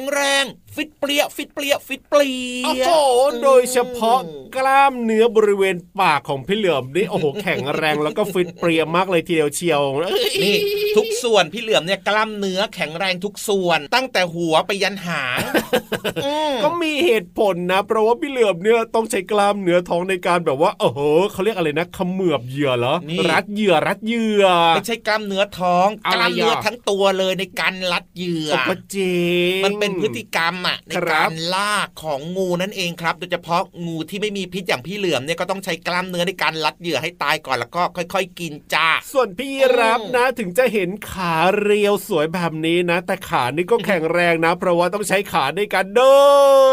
ข็งแรง ฟิต โดยเฉพาะกล้ามเนื้อบริเวณปากของพี่เหลือมนี่โอ้โหแข็งแรงแล้วก็ฟิตเปรียมากเลยทีเดียวเชียวนี่ทุกส่วนพี่เหลือมเนี่ยกล้ามเนื้อแข็งแรงทุกส่วน ตั้งแต่หัวไปยันหางก็มีเหตุผลนะ เพราะว่าพี่เหลือมเนี่ยต้องใช้กล้ามเนื้อท้องในการแบบว่าโอ้โหเขาเรียกอะไรนะขมือบเหยื่อเหรอรัดเหยื่อรัดเหยื่อไม่ใช่กล้ามเนื้อท้องกล้ามเนื้อทั้งตัวเลยในการรัดเหยื่อก็จริงมันเป็นพฤติกรรมอะในการล่าของงูนั่นเองครับ โดยเฉพาะงูที่ไม่มีพิษอย่างพี่เหลือมเนี่ยก็ต้องใช้กล้ามเนื้อในการรัดเหยื่อให้ตายก่อนแล้วก็ค่อย ๆ กินจ้า ส่วนพี่รับนะถึงจะเห็นขาเรียวสวยแบบนี้นะ แต่ขานี่ก็แข็งแรงนะ เพราะว่าต้องใช้ขาในการเดิ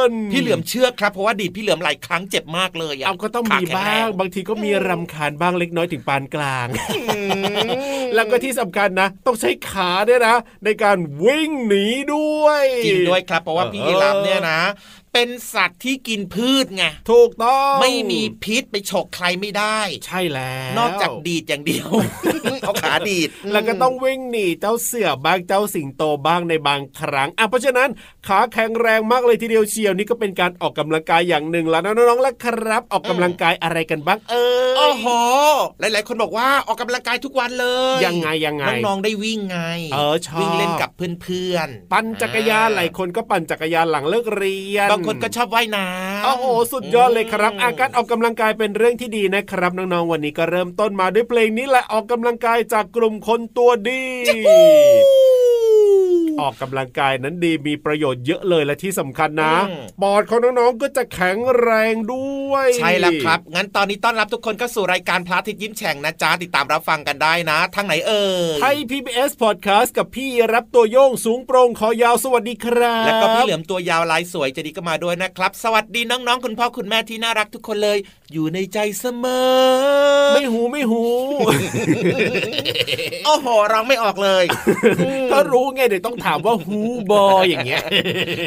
น พี่เหลือมเชื่อครับเพราะว่าดีดพี่เหลือมหลายครั้งเจ็บมากเลยเอาก็ต้องมีบ้าง บางทีก็มีรำคาญบ้างเล็กน้อยถึงปานกลาง แล้วก็ที่สำคัญนะ ต้องใช้ขาเนี่ยนะ ในการวิ่งหนีด้วยจริงด้วยครับเพราะว่าพี่รับเนี่ยนะ เป็นสัตว์ที่กินพืชไงถูกต้องไม่มีพิษไปฉกใครไม่ได้ ใช่แล้วนอกจากดีดอย่างเดียวเอาขาดีดแล้วก็ต้องวิ่งหนีเจ้าเสือบ้างเจ้าสิงโตบ้างในบางครั้งอะเพราะฉะนั้นขาแข็งแรงมากเลยทีเดียวเชียวนี่ก็เป็นการออกกำลังกายอย่างหนึ่งแล้วน้องๆและครับ ออกกำลังกายอะไรกันบ้างเออโอ้โหหลาย ๆ คนบอกว่าออกกำลังกายทุกวันเลย ยังไงยังไงน้องๆได้วิ่งไง เออชอบวิ่งเล่นกับเพื่อนๆ ปั่นจักรยานหลายคนก็ปั่นจักรยานหลังเลิกเรียนบางคนก็ชอบว่ายน้ำโอ้โหสุดยอดเลยครับ อาการออกกำลังกายเป็นเรื่องที่ดีนะครับ น้องๆวันนี้ก็เริ่มต้นมาด้วยเพลงนี้แหละออกกำลังกายจากกลุ่มคนตัวดี ออกกำลังกายนั้นดีมีประโยชน์เยอะเลยและที่สำคัญนะปอดของน้องๆก็จะแข็งแรงด้วย ใช่แล้วครับ งั้นตอนนี้ต้อนรับทุกคนก็สู่รายการพระอาทิตย์ยิ้มแฉ่งนะจ๊ะติดตามรับฟังกันได้นะทางไหนเอ่ยไทย PBS Podcast กับพี่รับตัวโยงสูงโปร่งคอยาวสวัสดีครับ แล้วก็พี่เหลือมตัวยาวลายสวยจะดีก็มาด้วยนะครับ สวัสดีน้องๆ คุณพ่อคุณแม่ที่น่ารักทุกคนเลยอยู่ในใจเสมอ ไม่หูไม่หูโอ้โหร้องไม่ออกเลยถ้ารู้ไงเดี๋ยวต้องถามว่าฮูบออย่างเงี้ย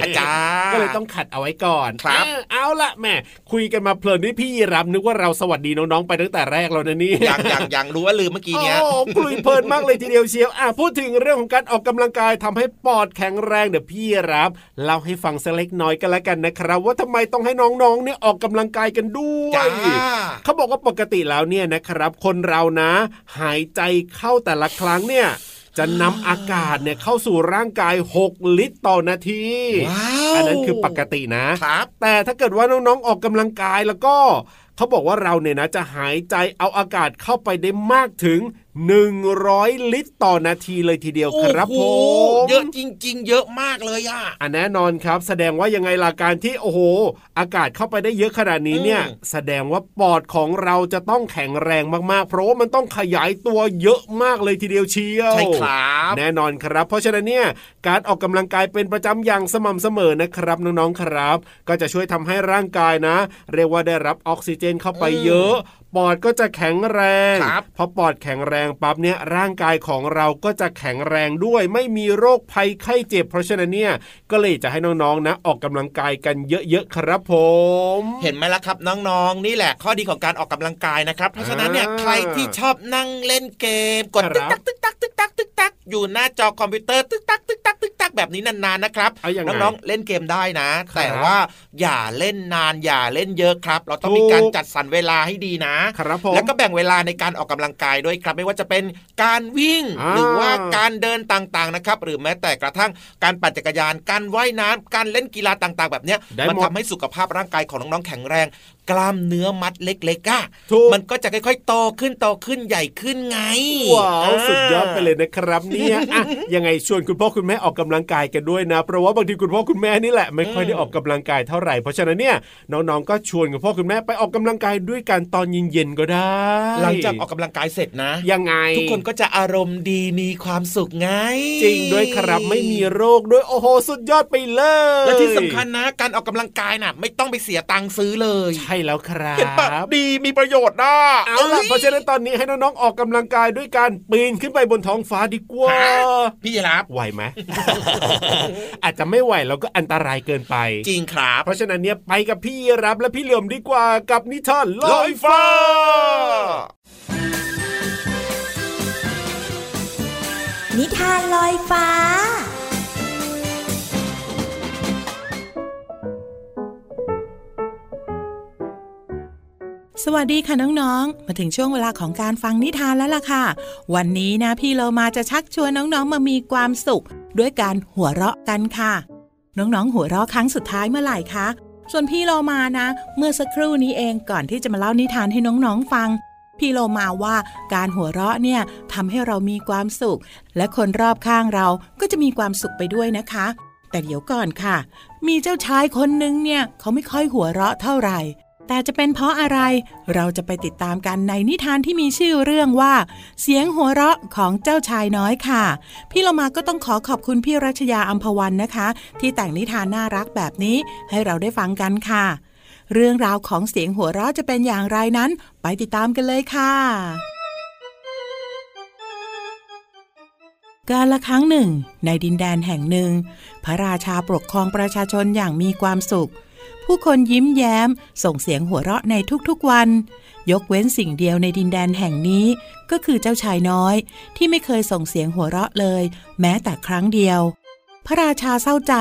อาจารย์ก็เลยต้องขัดเอาไว้ก่อนครับ เออเอาละแหม่คุยกันมาเพลินนี่พี่รับนึกว่าเราสวัสดีน้องๆไปตั้งแต่แรกแล้วนะนี่ยังยังยังรู้ว่าลืมเมื่อกี้เนี้ยโอ้คุยเพลินมากเลยทีเดียวเชียวอะพูดถึงเรื่องของการออกกำลังกายทำให้ปอดแข็งแรงเดี๋ยวพี่รับเล่าให้ฟังสักเล็กน้อยกันแล้วกันนะครับ ว่าทำไมต้องให้น้องๆเนี่ยออกกำลังกายกันด้วยจ้าเขาบอกว่าปกติแล้วเนี่ยนะครับ คนเรานะ หายใจเข้าแต่ละครั้งเนี่ยจะนำอากาศเนี่ยเข้าสู่ร่างกาย 6 ลิตรต่อนาทีว้าวอันนั้นคือปกตินะครับแต่ถ้าเกิดว่าน้องๆออกกำลังกายแล้วก็ เขาบอกว่าเราเนี่ยนะจะหายใจเอาอากาศเข้าไปได้มากถึง 100 ลิตรต่อนาทีเลยทีเดียวครับโอ้ผโหมเยอะจริง ๆ เยอะมากเลยอะอันแน่นอนครับ แสดงว่ายังไงล่ะการที่โอ้โห อากาศเข้าไปได้เยอะขนาดนี้เนี่ยอืมแสดงว่าปอดของเราจะต้องแข็งแรงมากๆ เพราะว่ามันต้องขยายตัวเยอะมากเลยทีเดียวเชียวใช่ครับแน่นอนครับ เพราะฉะนั้นเนี่ยการออกกำลังกายเป็นประจำอย่างสม่ำเสมอนะครับน้องๆครับ ก็จะช่วยทำให้ร่างกายนะ เรียกว่าได้รับออกซิเจนเข้าไปเยอะ ปอดก็จะแข็งแรงครับพอปอดแข็งแรงปั๊บเนี่ยร่างกายของเราก็จะแข็งแรงด้วย ไม่มีโรคภัยไข้เจ็บ เพราะฉะนั้นเนี่ยก็เลยจะให้น้องๆนะ ออกกำลังกายกันเยอะๆครับผม เห็นไหมล่ะครับน้องๆ นี่แหละข้อดีของการออกกำลังกายนะครับ เพราะฉะนั้นเนี่ยอ่าใครที่ชอบนั่งเล่นเกมกดคตึรักบตักตึกตักตึกตักตึกตักอยู่หน้าจอคอมพิวเตอร์ตึกตักตึกตักตึกตักแบบนี้นานๆนะครับเอาอย่างไงน้องๆเล่นเกมได้นะครับแต่ว่าอย่าเล่นนานอย่าเล่นเยอะครับ เราต้องมีถูกการจัดสรรเวลาให้ดีนะครับผมแล้วก็แบ่งเวลาในการออกกำลังกายด้วยครับไม่ว่าจะเป็นการวิ่งอ่าหรือว่าการเดินต่างๆนะครับหรือแม้แต่กระทั่งการปั่นจักรยานการว่ายน้ำการเล่นกีฬาต่างๆ แบบเนี้ยได้มันหมดทำให้สุขภาพร่างกายของน้องๆแข็งแรง กล้ามเนื้อมัดเล็กๆอะถูกมันก็จะค่อยๆโตขึ้นโตขึ้นใหญ่ขึ้นไงว้าวสุดยอดไปเลยนะครับเนี่ยอะยังไงชวนคุณพ่อคุณแม่ออกกำลังกายกันด้วยนะ เพราะว่าบางทีคุณพ่อคุณแม่นี่แหละไม่ค่อยได้ออกกำลังกายเท่าไหร่เพราะฉะนั้นเนี่ยน้องๆก็ชวนคุณพ่อคุณแม่ไปออกกำลังกายด้วยกันตอนเย็นๆก็ได้ หลังจากออกกำลังกายเสร็จนะ ยังไง ทุกคนก็จะอารมณ์ดีมีความสุขไง จริงด้วยครับไม่มีโรคด้วยโอ้โหสุดยอดไปเลยและที่สำคัญนะ การออกกำลังกายน่ะ ไม่ต้องไปเสียตังค์ซื้อเลย ใช่แล้วครับเห็นปะดีมีประโยชน์นะเอาล่ะเพราะฉะนั้นตอนนี้ให้น้องๆออกกำลังกายด้วยการปีนขึ้นไปบนท้องฟ้าดีกว่า พี่ยีรับไหวไหมอาจจะไม่ไหวแล้วก็อันตรายเกินไป จริงครับเพราะฉะนั้นเนี่ยไปกับพี่รับและพี่เหลือมดีกว่ากับนิทานลลออยยฟ้าฟ้านิทานลอยฟ้า สวัสดีค่ะน้องๆ มาถึงช่วงเวลาของการฟังนิทานแล้วล่ะค่ะ วันนี้นะพี่เรามาจะชักชวนน้องๆ มามีความสุข ด้วยการหัวเราะกันค่ะ น้องๆ หัวเราะครั้งสุดท้ายเมื่อไหร่คะ ส่วนพี่เรามานะ เมื่อสักครู่นี้เองก่อนที่จะมาเล่านิทานให้น้องๆ ฟัง พี่โลมาว่าการหัวเราะเนี่ยทำให้เรามีความสุข และคนรอบข้างเราก็จะมีความสุขไปด้วยนะคะ แต่เดี๋ยวก่อนค่ะ มีเจ้าชายคนนึงเนี่ยเขาไม่ค่อยหัวเราะเท่าไหร่ แต่จะเป็นเพราะอะไรเราจะไปติดตามกันในนิทานที่มีชื่อเรื่องว่า เสียงหัวเราะของเจ้าชายน้อยค่ะ พี่เรามาก็ต้องขอขอบคุณพี่รัชยาอัมพวันนะคะ ที่แต่งนิทานน่ารักแบบนี้ให้เราได้ฟังกันค่ะ เรื่องราวของเสียงหัวเราะจะเป็นอย่างไรนั้น ไปติดตามกันเลยค่ะการละครั้งหนึ่ง ในดินแดนแห่งหนึ่ง พระราชาปกครองประชาชนอย่างมีความสุข ผู้คนยิ้มแย้ม ส่งเสียงหัวเราะในทุกๆวัน ยกเว้นสิ่งเดียวในดินแดนแห่งนี้ ก็คือเจ้าชายน้อย ที่ไม่เคยส่งเสียงหัวเราะเลย แม้แต่ครั้งเดียว พระราชาเศร้าใจ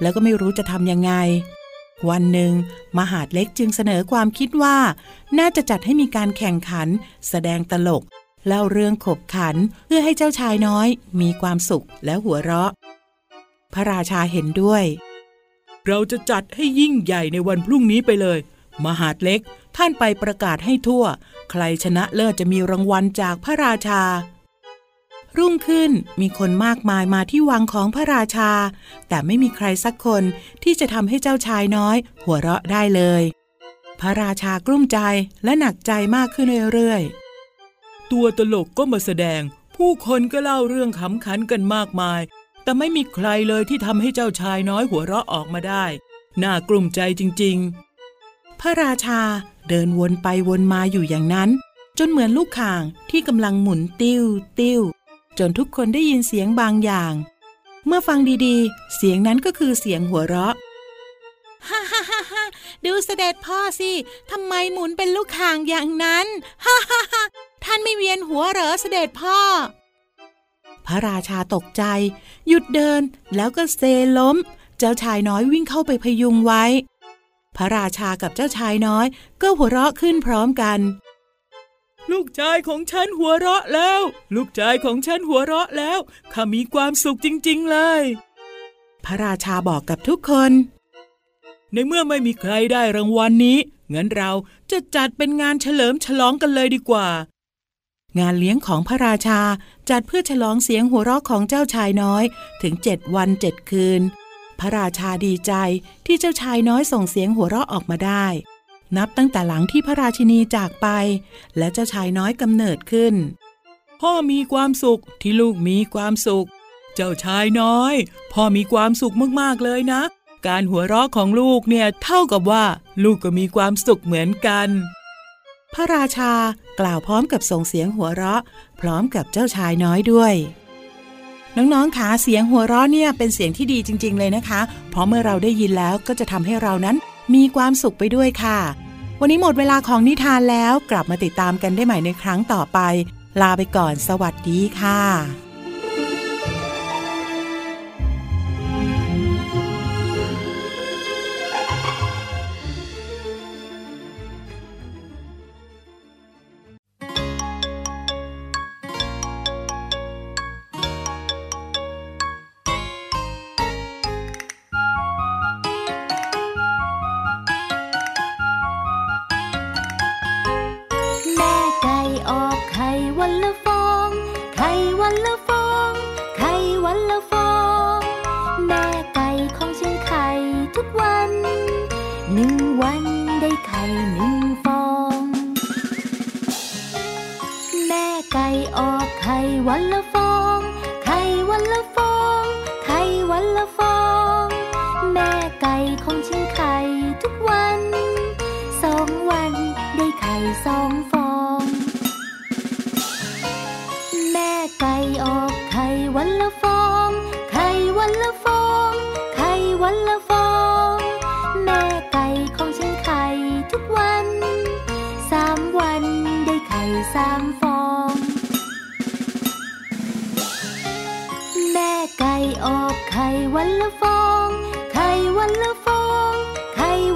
แล้วก็ไม่รู้จะทำยังไง วันหนึ่ง มหาดเล็กจึงเสนอความคิดว่า น่าจะจัดให้มีการแข่งขัน แสดงตลกเล่าเรื่องขบขันเพื่อให้เจ้าชายน้อย มีความสุขและหัวเราะ พระราชาเห็นด้วย เราจะจัดให้ยิ่งใหญ่ในวันพรุ่งนี้ไปเลย มหาดเล็กท่านไปประกาศให้ทั่ว ใครชนะเลิศจะมีรางวัลจากพระราชา รุ่งขึ้นมีคนมากมายมาที่วังของพระราชา แต่ไม่มีใครสักคนที่จะทำให้เจ้าชายน้อย หัวเราะได้เลย พระราชากลุ้มใจและหนักใจมากขึ้นเรื่อยๆ ตัวตลกก็มาแสดง ผู้คนก็เล่าเรื่องขำขันกันมากมาย แต่ไม่มีใครเลยที่ทำให้เจ้าชายน้อยหัวเราะออกมาได้ น่ากลุ้มใจจริง ๆ พระราชาเดินวนไปวนมาอยู่อย่างนั้น จนเหมือนลูกข่างที่กำลังหมุนติ้วติ้วจนทุกคนได้ยินเสียงบางอย่าง เมื่อฟังดีๆ เสียงนั้นก็คือเสียงหัวเราะฮ่าฮ่าฮ่าฮ่าดูเสด็จพ่อสิทำไมหมุนเป็นลูกข่างอย่างนั้นฮ่าฮ่าฮ่าท่านไม่เวียนหัวเหรอเสด็จพ่อ พระราชาตกใจ หยุดเดินแล้วก็เซล้ม เจ้าชายน้อยวิ่งเข้าไปพยุงไว้ พระราชากับเจ้าชายน้อยก็หัวเราะขึ้นพร้อมกัน ลูกชายของฉันหัวเราะแล้ว ลูกชายของฉันหัวเราะแล้วข้ามีความสุขจริง ๆ เลย พระราชาบอกกับทุกคน ในเมื่อไม่มีใครได้รางวัลนนี้งั้นเราจะจัดเป็นงานเฉลิมฉลองกันเลยดีกว่า งานเลี้ยงของพระราชาจัดเพื่อฉลองเสียงหัวเราะของเจ้าชายน้อยถึงเจ็ดวันเจ็ดคืน พระราชาดีใจที่เจ้าชายน้อยส่งเสียงหัวเราะออกมาได้ นับตั้งแต่หลังที่พระราชินีจากไป และเจ้าชายน้อยกำเนิดขึ้น พ่อมีความสุขที่ลูกมีความสุข เจ้าชายน้อย พ่อมีความสุขมากๆเลยนะ การหัวเราะของลูกเนี่ยเท่ากับว่า ลูกก็มีความสุขเหมือนกัน พระราชากล่าวพร้อมกับส่งเสียงหัวเราะ พร้อมกับเจ้าชายน้อยด้วยน้องๆขาเสียงหัวเราะเนี่ยเป็นเสียงที่ดีจริง ๆ เลยนะคะ เพราะเมื่อเราได้ยินแล้วก็จะทำให้เรานั้นมีความสุขไปด้วยค่ะ วันนี้หมดเวลาของนิทานแล้วกลับมาติดตามกันได้ใหม่ในครั้งต่อไป ลาไปก่อนสวัสดีค่ะ ไ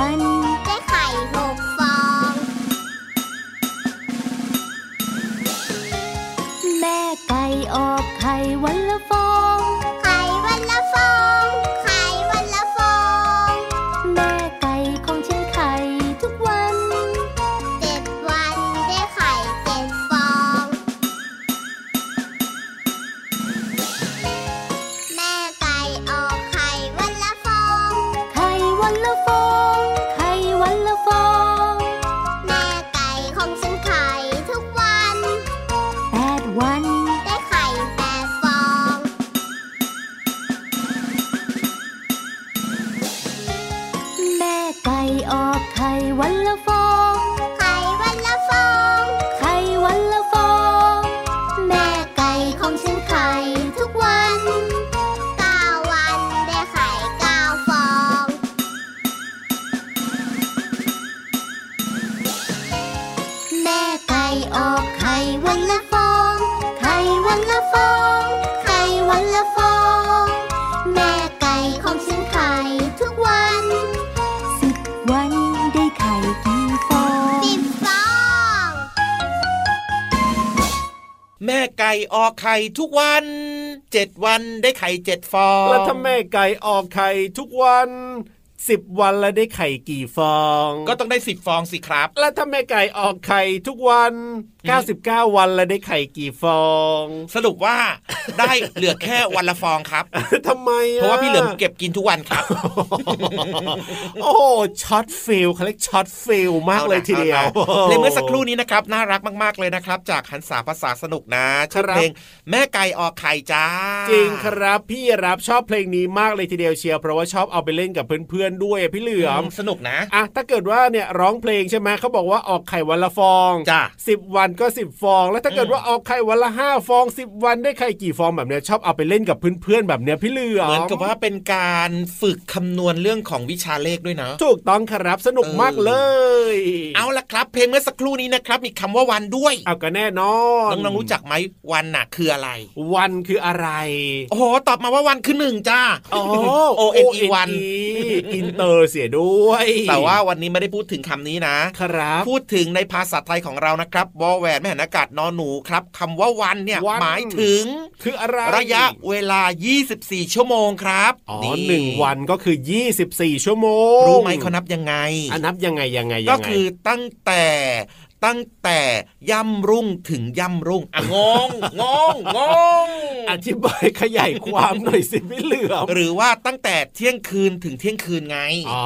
วันได้ไข่หกฟอง แม่ไก่ออกไข่วันละ ไก่ออกไข่ทุกวันเจ็ดวันได้ไข่เจ็ดฟองแล้วถ้าแม่ไก่ออกไข่ทุกวัน สิบวันแล้วได้ไข่กี่ฟอง ก็ต้องได้สิบฟองสิครับ แล้วถ้าแม่ไก่ออกไข่ทุกวัน 99 วันแล้วได้ไข่กี่ฟอง สรุปว่าได้เหลือแค่วันละฟองครับทำไมอเพราะว่าพี่เหลิมเก็บกินทุกวันครับ โอ้โหช็อตฟีลเขาเรียกช็อตฟีลมากเลยทีเดียวอาล่ะเพลงเมื่อสักครู่นี้นะครับน่ารักมากๆเลยนะครับ จากหันษาภาษาสนุกนะชื่อครับเพลงแม่ไก่ออกไข่จ้า จริงครับพี่รับชอบเพลงนี้มากเลยทีเดียวเชียวเพราะว่าชอบเอาไปเล่นกับเพื่อนๆด้วยอะพี่เหลือมสนุกนะอะถ้าเกิดว่าเนี่ยร้องเพลงใช่ไหมเขาบอกว่าออกไข่วันละฟองจ้ะสิบวันก็สิบฟอง แล้วถ้าเกิดว่าออกไข่วันละห้าฟองสิบวันได้ไข่กี่ฟองแบบเนี้ยชอบเอาไปเล่นกับเพื่อนๆแบบเนี้ยพี่เหลือมเหมือนกับว่าเป็นการฝึกคำนวณเรื่องของวิชาเลขด้วยนะถูกต้องครับสนุกเออมากเลย เอาละครับ เพลงเมื่อสักครู่นี้นะครับ มีคำว่าวันด้วยเอาก็แน่นอนน้องๆรู้จักไหมวันน่ะคืออะไร วันคืออะไรโอ้โหตอบมาว่าวันคือหนึ่งจ้าโอ้ O N E วันอินเตอร์เสียด้วย แต่ว่าวันนี้ไม่ได้พูดถึงคำนี้นะ ครับ พูดถึงในภาษาไทยของเรานะครับวอแหวนแม่หันอากาศนอนหนูครับคำว่าวันเนี่ยวันหมายถึง คืออะไรระยะเวลา 24 ชั่วโมงครับอ๋อหนึ่งวันก็คือ 24 ชั่วโมง รู้ไหมเขานับยังไงอันนับยังไงยังไงยังไงก็คือตั้งแต่ ตั้งแต่ย่ำรุ่งถึงย่ำรุ่งอะงงงงงงอธิบายขยายความหน่อยสิพี่เหลือมหรือว่าตั้งแต่เที่ยงคืนถึงเที่ยงคืนไงอ๋อ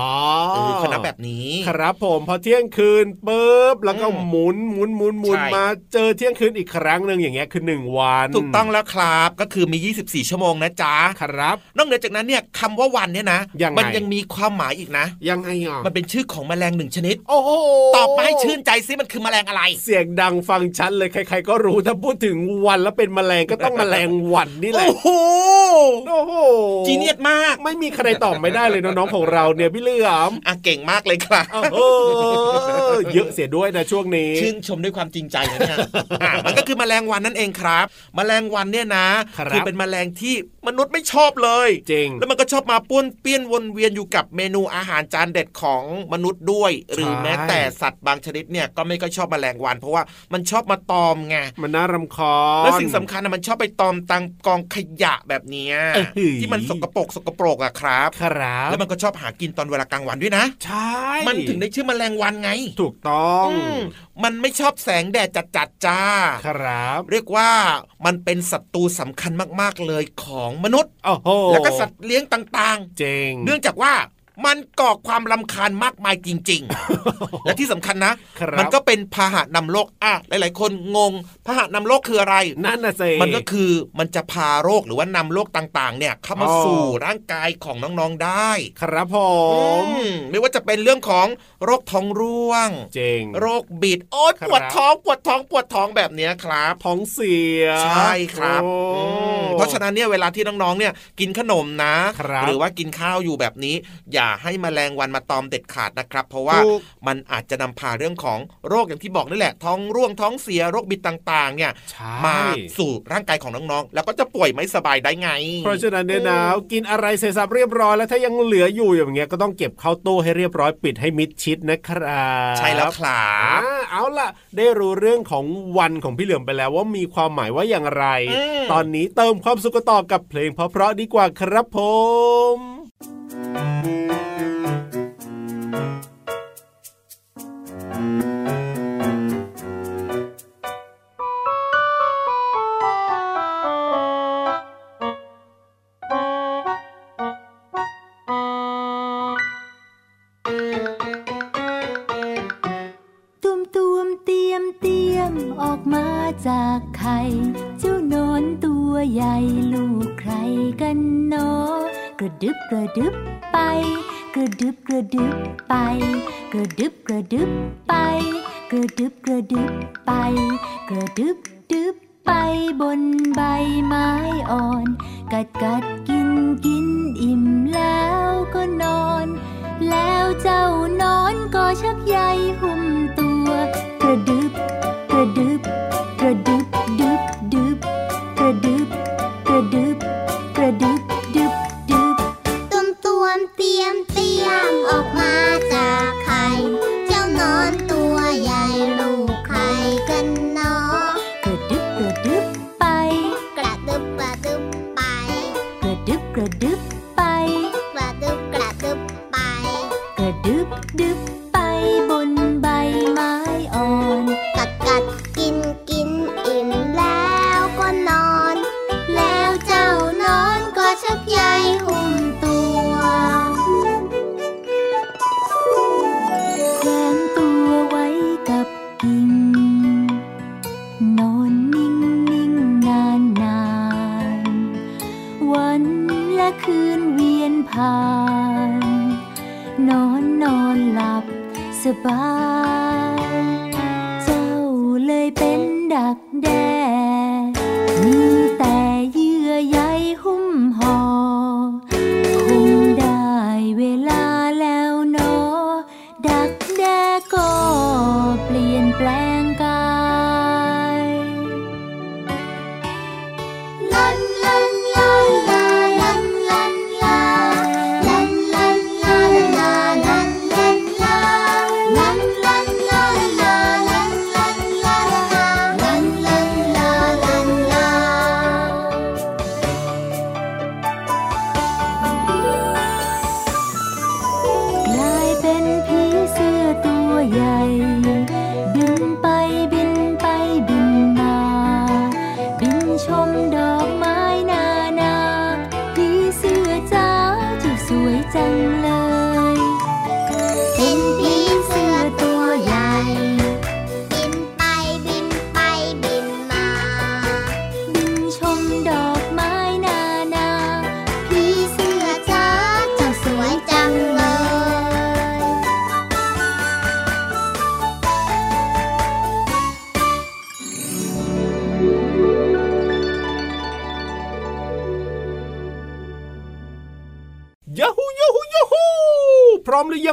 เออเขานับแบบนี้ ครับผมพอเที่ยงคืนปุ๊บแล้วก็อืมหมุนหมุนหมุนหมุนใช่มาเจอเที่ยงคืนอีกครั้งหนึ่งอย่างเงี้ยคือหนึ่งวัน ถูกต้องแล้วครับก็คือมี 24 ชั่วโมงนะจ๊ะครับนอกเหนือจากนั้นเนี่ยคำว่าวันเนี่ยนะยังไงมัยังมีความหมายอีกนะ ยังไงอะมันเป็นชื่อของแมลงหนึ่งชนิด โอ้โหตอบมาให้ชื่นใจซิมันคือแมลงอะไร เสียงดังฟังชัดเลยใคร ๆ ก็รู้ถ้าพูดถึงวันแล้วเป็นแมลงก็ต้องแมลงวันนี่แหละ โอ้โหโอ้โหจีเนียสมาก ไม่มีใครตอบไม่ได้เลยน้องๆของเราเนี่ยพี่เหลือมอะเก่งมากเลยครับโอ้โหเยอะเสียด้วยนะช่วงนี้ ชื่นชมด้วยความจริงใจนะเนี่ยอะมันก็คือแมลงวันนั่นเองครับ แมลงวันเนี่ยนะครับอเป็นแมลงที่มนุษย์ไม่ชอบเลยจริงแล้วมันก็ชอบมาป้วนเปี้ยนวนเวียนอยู่กับเมนูอาหารจานเด็ดของมนุษย์ด้วย หรือใช่แม้แต่สัตว์บางชนิดเนี่ยก็ไม่ก็ชอบแมลงวัน เพราะว่ามันชอบมาตอมไงมันน่ารำคาญและสิ่งสำคัญนะมันชอบไปตอมตังกองขยะแบบเนี้ยเอ้ยที่มันสกปรกสกปรกอะครับครับแล้วมันก็ชอบหากินตอนเวลากลางวันด้วยนะ ใช่ มันถึงได้ชื่อแมลงวันไง ถูกต้องอืมมันไม่ชอบแสงแดดจัดๆจ้า ครับ เรียกว่ามันเป็นศัตรูสำคัญมากๆเลยของมนุษย์โอ้โหแล้วก็สัตว์เลี้ยงต่างเจ๋งๆเนื่องจากว่า มันก่อความลำคาญมากมายจริง ๆ และที่สำคัญนะครับมันก็เป็นพาหะนำโรคอะหลาย ๆ คนงงพาหะนำโรคคืออะไรนั่นน่ะสิมันก็คือมันจะพาโรคหรือว่านำโรคต่าง ๆ เนี่ยเข้ามาอ๋อสู่ร่างกายของน้อง ๆ ได้ ครับผมอืมไม่ว่าจะเป็นเรื่องของโรคท้องร่วงเจ๋งโรคบิดโอ๊ยครับปวดท้องปวดท้องปวดท้องแบบเนี้ยครับ ท้องเสียใช่ครับโอ้อืมเพราะฉะนั้นเนี่ยเวลาที่น้อง ๆ เนี่ยกินขนมนะครับหรือว่ากินข้าวอยู่แบบนี้อย่าให้แมลงวันมาตอมเด็ดขาดนะครับ เพราะว่าถูกมันอาจจะนำพาเรื่องของโรคอย่างที่บอกนี่แหละ ท้องร่วงท้องเสียโรคบิดต่างๆ เนี่ยใช่มาสู่ร่างกายของน้องๆ แล้วก็จะป่วยไม่สบายได้ไง เพราะฉะนั้นเนี่ยนะกินอะไรเสร็จสับเรียบร้อยแล้วถ้ายังเหลืออยู่อย่างเงี้ยก็ต้องเก็บเข้าตู้ให้เรียบร้อยปิดให้มิดชิดนะครับใช่แล้วครับอ่าเอาล่ะ ได้รู้เรื่องของวันของพี่เหลือมไปแล้วว่ามีความหมายว่าอย่างไรอืมตอนนี้เติมความสุขกันต่อกับเพลงเพราะๆดีกว่าครับผม ตุ กร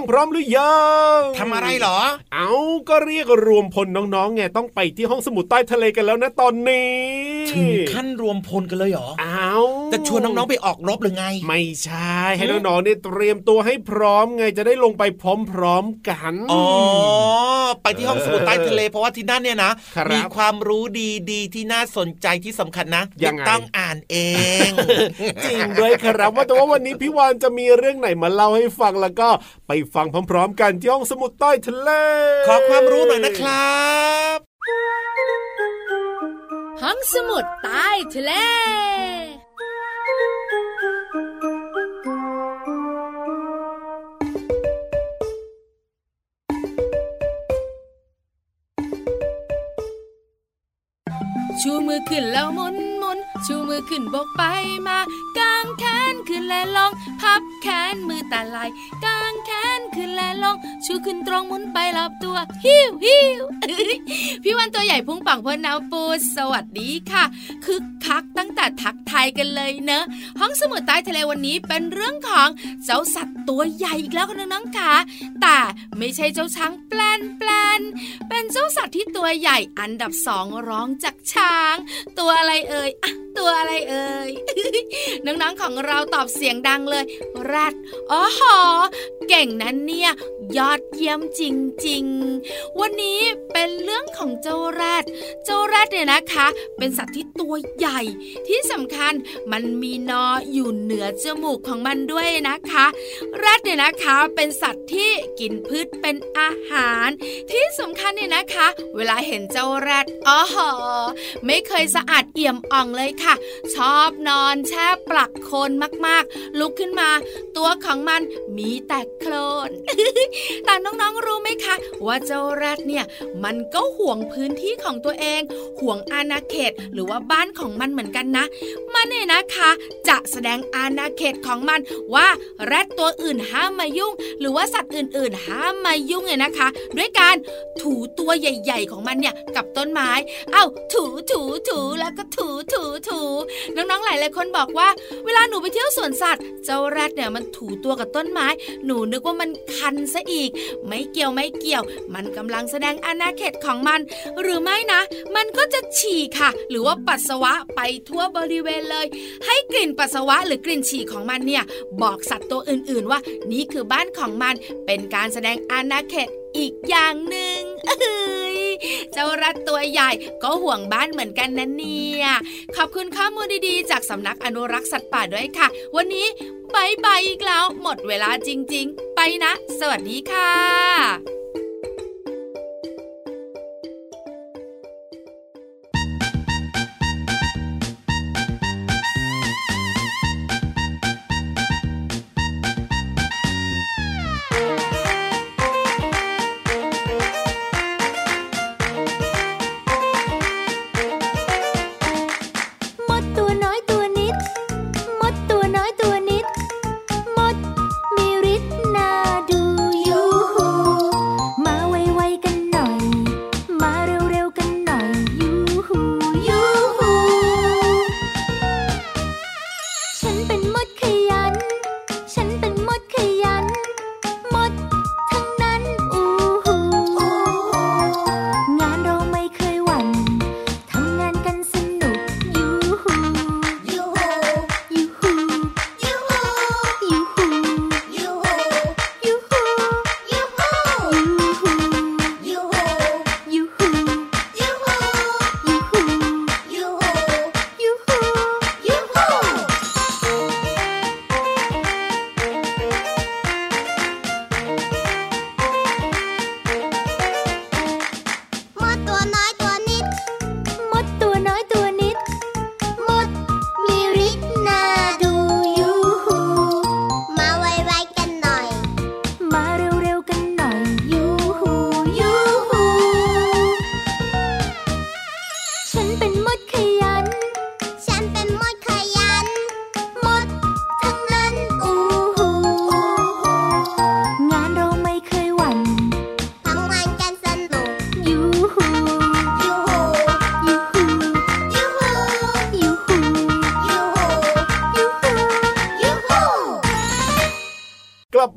ยังพร้อมหรือยังทำอะไรเหรอ ก็เรียกรวมพลน้องๆไงต้องไปที่ห้องสมุดใต้ทะเลกันแล้วนะตอนนี้ถึงขั้นรวมพลกันเลยเหรอเอาจะชวนน้องๆไปออกรบหรือไง ไม่ใช่ให้น้องๆเนี่ยเตรียมตัวให้พร้อมไงจะได้ลงไปพร้อมๆกันอ๋อไปที่ห้องสมุดใต้ทะเล เพราะว่าที่นั่นเนี่ยนะครับมีความรู้ดีๆที่น่าสนใจที่สำคัญนะยังไงม่ต้องอ่านเอง จริงด้วยครับว่าแต่ว่าวันนี้พี่วานจะมีเรื่องไหนมาเล่าให้ฟังแล้วก็ไปฟังพร้อม ๆ กันที่ห้องสมุดใต้ทะเลขอความรู้หน่อยนะครับห้องสมุดใต้ทะเลชูมือขึ้นแล้วมุนมุนชูมือขึ้นบกไปมากางแขน ขึ้นและลง พับแขนมือตาลายกางแขนขึ้นและลง ชูขึ้นตรงหมุนไปรอบตัวฮิวฮิวพี่วันตัวใหญ่พุงป่องพอน้ำปูสวัสดีค่ะ คึกคักตั้งแต่ทักไทยกันเลยเนอะห้องสมุดใต้ทะเลวันนี้เป็นเรื่องของเจ้าสัตว์ตัวใหญ่อีกแล้วค่ะน้องๆค่ะแต่ไม่ใช่เจ้าช้างแปลนแปลนเป็นเจ้าสัตว์ที่ตัวใหญ่อันดับสองร้องจากช้าง ตัวอะไรเอ่ยตัวอะไรเอ่ยน้องๆของเราตอบเสียงดังเลยแรดอ๋อหอเก่งนั้นเนี่ยยอดเยี่ยมจริง ๆ วันนี้เป็นเรื่องของเจ้าแรด เจ้าแรดเนี่ยนะคะ เป็นสัตว์ที่ตัวใหญ่ ที่สำคัญมันมีนออยู่เหนือจมูกของมันด้วยนะคะ แรดเนี่ยนะคะเป็นสัตว์ที่กินพืชเป็นอาหาร ที่สำคัญเนี่ยนะคะ เวลาเห็นเจ้าแรดอ๋อหอไม่เคยสะอาดเอี่ยมอ่องเลยค่ะ ชอบนอนแช่ปลักโคลนมากๆ ลุกขึ้นมา ตัวของมันมีแต่โคลนแต่น้องๆรู้ไหมคะ ว่าเจ้าแรดเนี่ยมันก็ห่วงพื้นที่ของตัวเอง ห่วงอาณาเขตหรือว่าบ้านของมันเหมือนกันนะ มันเนี่ยนะคะ จะแสดงอาณาเขตของมันว่าแรดตัวอื่นห้ามมายุ่ง หรือว่าสัตว์อื่น ๆ ห้ามมายุ่งเนี่ยนะคะ ด้วยการถูตัวใหญ่ ๆ ของมันเนี่ยกับต้นไม้ เอ้าถูถูถูแล้วก็ถูถูถูน้องๆหลายหลายๆคนบอกว่า เวลาหนูไปเที่ยวสวนสัตว์ เจ้าแรดเนี่ยมันถูตัวกับต้นไม้ หนูนึกว่ามันคันซะอีก ไม่เกี่ยวไม่เกี่ยว มันกำลังแสดงอาณาเขตของมัน หรือไม่นะ มันก็จะฉี่ค่ะ หรือว่าปัสสาวะไปทั่วบริเวณเลย ให้กลิ่นปัสสาวะหรือกลิ่นฉี่ของมันเนี่ยบอกสัตว์ตัวอื่น ๆ ว่า นี่คือบ้านของมัน เป็นการแสดงอาณาเขตอีกอย่างหนึ่งเอ้ย เจ้ารัดตัวใหญ่ก็ห่วงบ้านเหมือนกันนะเนี่ยขอบคุณข้อมูลดีๆ จากสำนักอนุรักษ์สัตว์ป่าด้วยค่ะ วันนี้บายบายอีกแล้ว หมดเวลาจริง ๆ ไปนะ สวัสดีค่ะ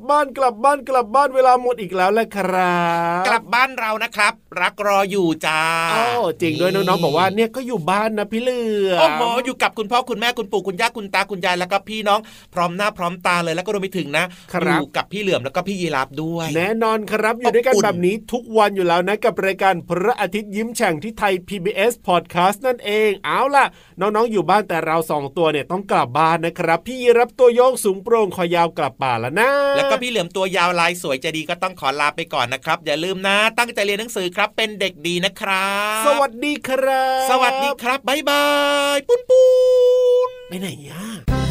บบ้านกลับบ้านกลับบ้านเวลาหมดอีกแล้วแหละครับ กลับบ้านเรานะครับ รักรออยู่จ้าโอ้จริงด้วยน้องๆบอกว่าเนี่ยก็อยู่บ้านนะพี่เหลือมโอ้โหอยู่กับคุณพ่อคุณแม่คุณปู่คุณย่าคุณตาคุณยายแล้วก็พี่น้องพร้อมหน้าพร้อมตาเลยแล้วก็รวมไปถึงนะอยู่กับพี่เหลือมแล้วก็พี่ยีราฟด้วย แน่นอนครับอยู่ด้วยกันอบอุ่นแบบนี้ทุกวันอยู่แล้วนะกับรายการพระอาทิตย์ยิ้มแฉ่งที่ไทย PBS Podcast นั่นเอง เอาล่ะ น้องๆอยู่บ้านแต่เราสองตัวเนี่ยต้องกลับบ้านนะครับ พี่ยีรับตัวโยงสูงโปร่งคอยาวกลับป่าแล้วนะแล้วก็พี่เหลือมตัวยาวลายสวยใจดีก็ต้องขอลาไปก่อนนะครับ อย่าลืมนะ ตั้งใจเรียนหนังสือครับ เป็นเด็กดีนะครับ สวัสดีครับ สวัสดีครับบ๊ายบายปุ้นปุ้นไปไหนอะ